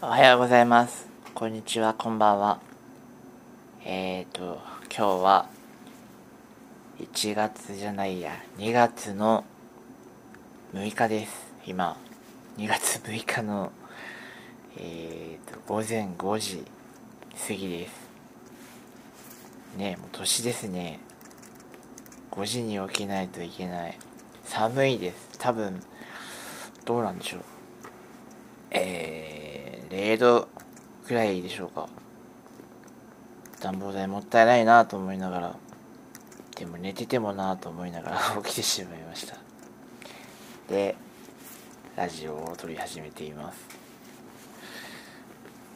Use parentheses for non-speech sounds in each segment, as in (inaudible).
おはようございます。こんにちは、こんばんは。えーと、今日は1月じゃないや、2月の6日です。今、2月6日の、えーと、午前5時過ぎです。ねもう年ですね。5時に起きないといけない。寒いです。多分、どうなんでしょう。えー、0度くらいでしょうか。暖房代もったいないなと思いながら、でも寝ててもなと思いながら (laughs) 起きてしまいました。で、ラジオを撮り始めています。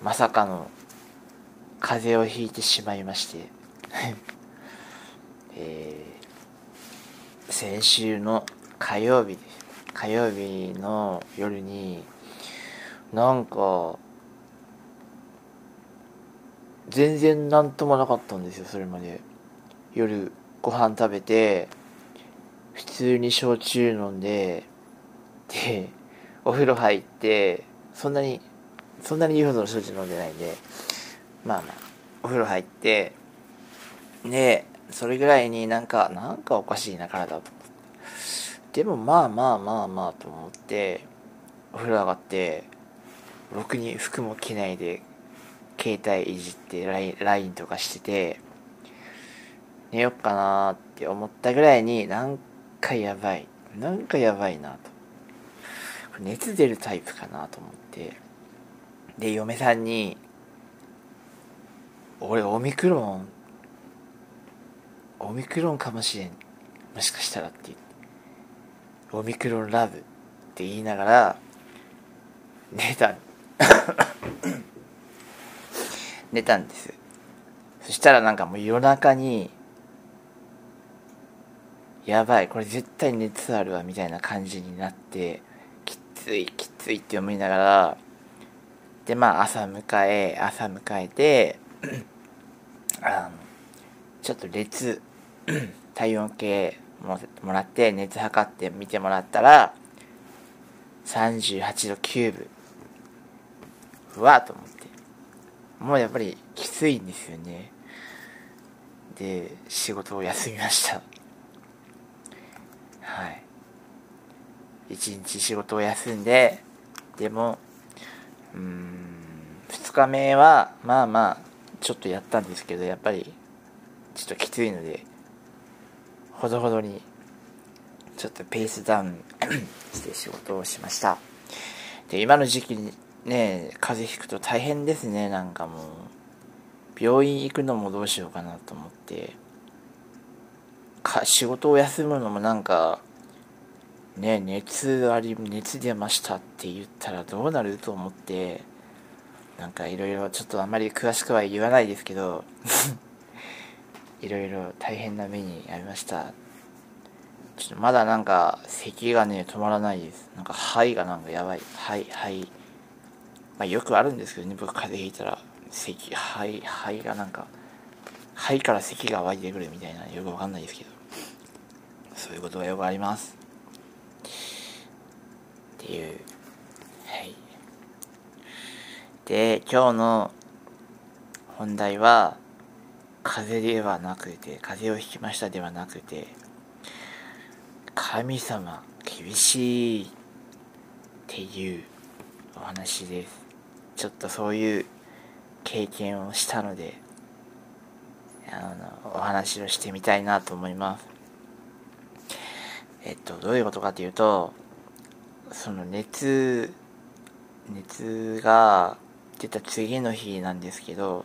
まさかの風邪をひいてしまいまして、(laughs) えー、先週の火曜日。火曜日の夜に、なんか、全然なんともなかったんですよ、それまで。夜、ご飯食べて、普通に焼酎飲んで、で、お風呂入って、そんなに、そんなに言うほどの焼酎飲んでないんで、まあまあ、お風呂入って、で、それぐらいになんか、なんかおかしいな、体と。でもまあまあまあまあと思って、お風呂上がって、ろくに服も着ないで携帯いじって LINE, とかしてて寝よっかなって思ったぐらいになんかやばいなんかやばいなと。熱出るタイプかなと思って。で嫁さんに「俺オミクロンオミクロンかもしれん。もしかしたら」って言って「オミクロンラブ」って言いながら寝た寝たんです。そしたらなんかもう夜中にやばいこれ絶対熱あるわみたいな感じになってきついきついって思いながらでまあ朝迎え朝迎えてあのちょっと熱体温計ももらって熱測って見てもらったら38度9分うわーと思って。もうやっぱりきついんですよね。で仕事を休みました。はい。一日仕事を休んででもうーん2日目はまあまあちょっとやったんですけどやっぱりちょっときついのでほどほどにちょっとペースダウン (coughs) して仕事をしました。で今の時期にね風邪ひくと大変ですねなんかもう。病院行くのもどうしようかなと思って。か仕事を休むのもなんかね熱あり熱出ましたって言ったらどうなると思って。なんかいろいろちょっとあまり詳しくは言わないですけど。いろいろ大変な目に遭いました。ちょっとまだなんか咳がね止まらないです。なんか肺がなんかやばい。肺肺。まあよくあるんですけどね僕風邪ひいたら咳肺肺がなんか肺から咳が湧いてくるみたいなよくわかんないですけど。そういうことがよくあります。っていう。はい。で今日の本題は風邪ではなくて風邪をひきましたではなくて神様厳しいっていうお話です。ちょっとそういう経験をしたのであのお話をしてみたいなと思います。えっとどういうことかというとその熱熱が出た次の日なんですけど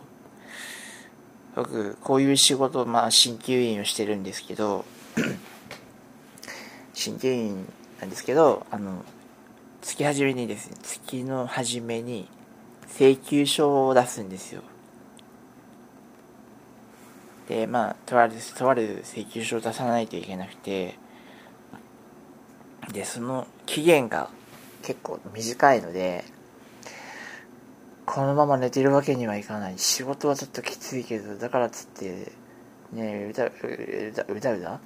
僕こういう仕事まあ鍼灸院をしてるんですけど (coughs) 鍼灸院なんですけどあの月初めにですね月の初めに請求書を出すんですよ。でまあとあるとある請求書を出さないといけなくてでその期限が結構短いのでこのまま寝てるわけにはいかない。仕事はちょっときついけどだからっつってねうだうだうだうだ、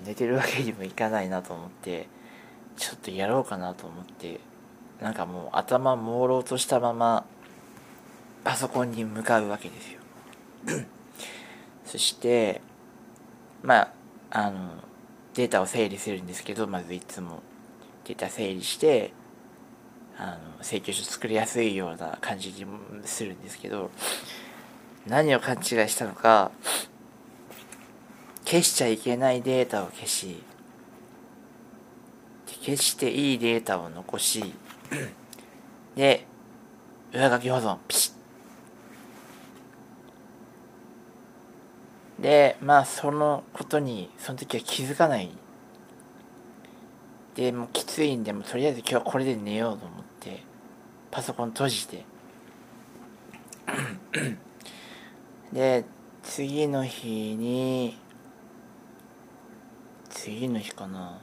うん、寝てるわけにもいかないなと思ってちょっとやろうかなと思って。なんかもう頭朦朧としたままパソコンに向かうわけですよ。(clears throat) そしてまああのデータを整理するんですけどまずいつもデータ整理してあの請求書作りやすいような感じにするんですけど何を勘違いしたのか消しちゃいけないデータを消し消していいデータを残しで上書き保存ピシッ。でまあそのことにその時は気づかない。でもうきついんでもとりあえず今日はこれで寝ようと思ってパソコン閉じて。で次の日に次の日かな。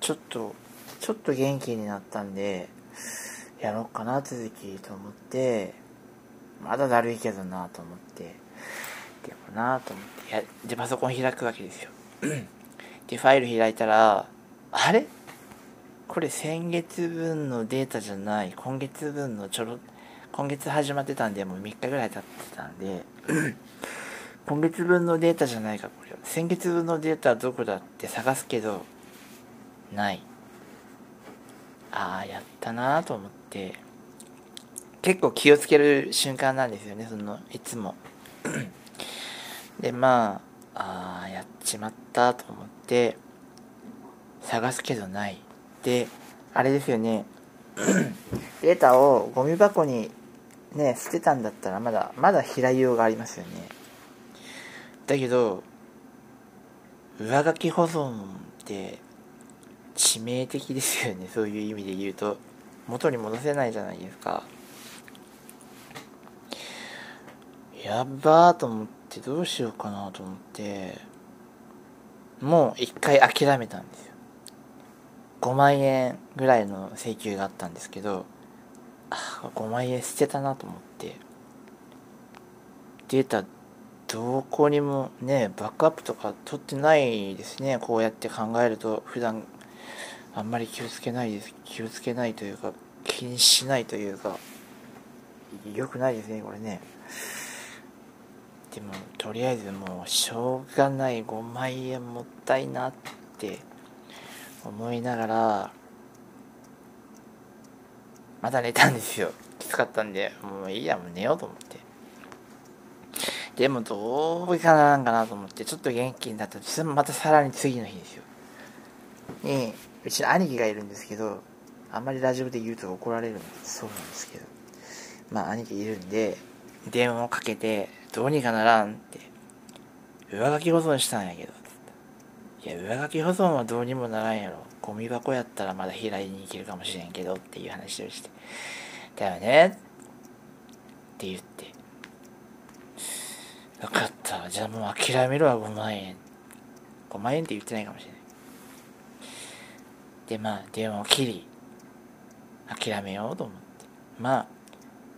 ちょっとちょっと元気になったんでやろうかな続きと思ってまだだるいけどなと思ってでもなと思ってやでパソコン開くわけですよ。(clears throat) でファイル開いたらあれ？これ先月分のデータじゃない今月分のちょろ今月始まってたんでもう3日ぐらい経ってたんで (clears throat) 今月分のデータじゃないかこれ先月分のデータはどこだって探すけどない。ああやったなと思って。結構気をつける瞬間なんですよねそのいつも。(clears throat) でまあああやっちまったと思って探すけどない。であれですよね。(clears throat) データをゴミ箱にね捨てたんだったらまだまだ開いようがありますよね。だけど上書き保存って致命的ですよね。そういう意味で言うと。元に戻せないじゃないですか。やっばーと思ってどうしようかなと思って。もう一回諦めたんですよ。5万円ぐらいの請求があったんですけどあ5万円捨てたなと思って。データどこにもねバックアップとか取ってないですね。こうやって考えると普段あんまり気をつけないです気をつけないというか気にしないというか良くないですねこれね。でもとりあえずもうしょうがない5万円もったいなって思いながらまた寝たんですよ。きつかったんでもういいやもう寝ようと思って。でもどうかなんかなと思ってちょっと元気になった。らまたさらに次の日ですよ。にうちの兄貴がいるんですけどあんまりラジオで言うと怒られるそうなんですけど。まあ兄貴いるんで電話をかけてどうにかならんって。上書き保存したんやけど。いや上書き保存はどうにもならんやろ。ゴミ箱やったらまだ開いに行けるかもしれんけどっていう話をして。だよね。って言って。分かったじゃあもう諦めるわ5万円。5万円って言ってないかもしれないでまあ電話を切り諦めようと思って。まあ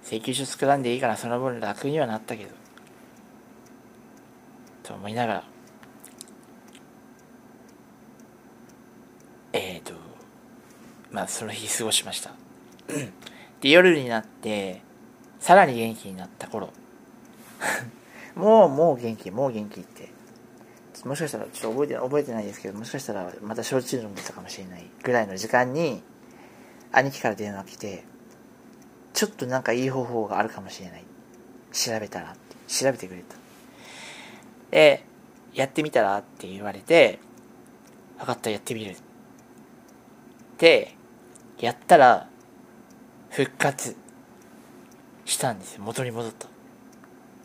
請求書作らんでいいからその分楽にはなったけど。と思いながら。えっ、ー、とまあその日過ごしました。(clears throat) で夜になってさらに元気になった頃。(laughs) もうもう元気もう元気って。もしかしたらちょっと覚えて覚えてないですけどもしかしたらまた焼酎飲んでたかもしれないぐらいの時間に兄貴から電話来てちょっとなんかいい方法があるかもしれない。調べたら調べてくれた。でやってみたらって言われて分かったやってみる。でやったら復活したんですよ。元に戻った。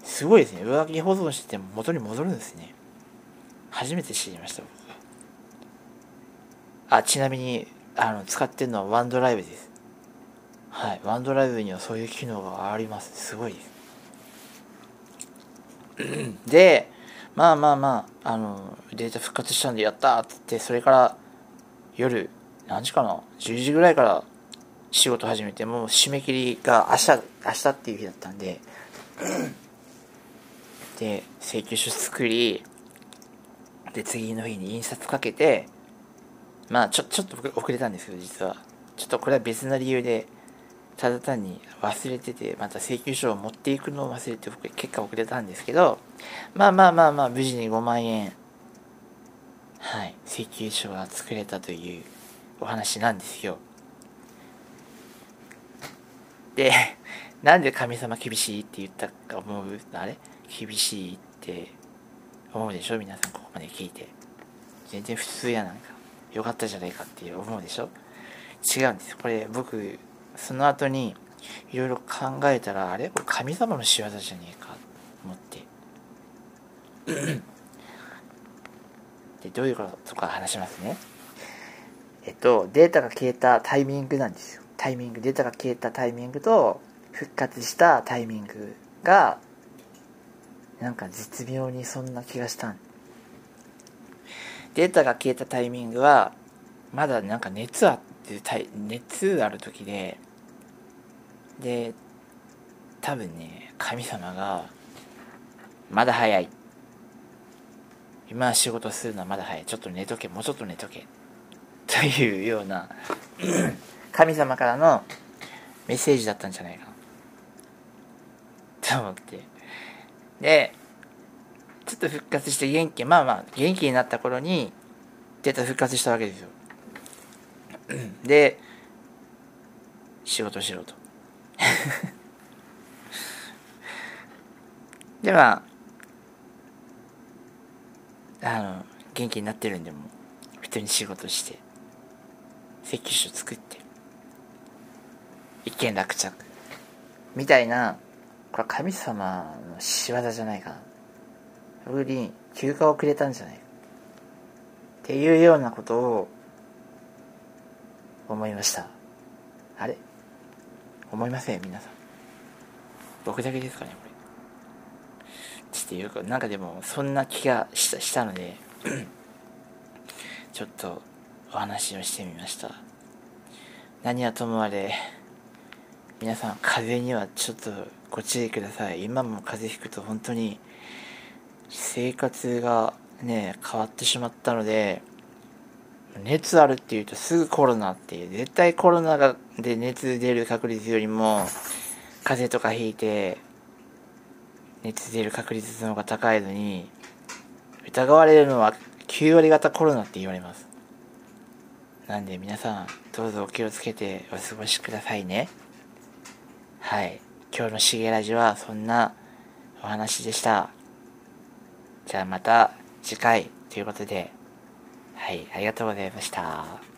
すごいですね。上書き保存しても元に戻るんですね。初めて知りました僕。あちなみにあの使ってるのはワンドライブです。はいワンドライブにはそういう機能があります。すごい。ですでまあまあまああのデータ復活したんでやったっつってそれから夜何時かな？10時ぐらいから仕事始めてもう締め切りが明日明日っていう日だったんでで請求書作りで次の日に印刷かけてまあちょちょっと遅れたんですけど実は。ちょっとこれは別の理由でただ単に忘れててまた請求書を持っていくのを忘れて僕結果遅れたんですけどまあまあまあまあ無事に5万円はい請求書が作れたというお話なんですよ。でなんで神様厳しいって言ったか思うあれ？厳しいって思うでしょ？皆さんここまで聞いて。全然普通やなんか。よかったじゃないかって思うでしょ？違うんですこれ僕その後にいろいろ考えたらあれ？これ神様の仕業じゃねえかと思って。でどういうことか話しますね。えっとデータが消えたタイミングなんですよ。タイミングデータが消えたタイミングと復活したタイミングがなんか絶妙にそんな気がしたデータが消えたタイミングはまだなんか熱あって熱ある時でで多分ね神様がまだ早い。今仕事するのはまだ早い。ちょっと寝とけもうちょっと寝とけ。というような (clears throat) 神様からのメッセージだったんじゃないかな。と思って。でちょっと復活して元気まあまあ元気になった頃にデータ復活したわけですよ。(clears throat) で仕事しろと。(laughs) でまああの元気になってるんでも普通に仕事して請求書作って一件落着みたいなこれは神様の仕業じゃないかな。僕に休暇をくれたんじゃないっていうようなことを思いました。あれ？思いません皆さん。僕だけですかねこれ。ちょっとよくなんかでもそんな気がしたしたので (clears throat) ちょっとお話をしてみました。何はともあれ皆さん風にはちょっとご注意ください。今も風邪ひくと本当に生活がね変わってしまったので熱あるっていうとすぐコロナっていう絶対コロナがで熱出る確率よりも風邪とかひいて熱出る確率の方が高いのに疑われるのは9割方コロナって言われます。なんで皆さんどうぞお気をつけてお過ごしくださいね。はい。今日のしげラジはそんなお話でしたじゃあまた次回ということではい、ありがとうございました。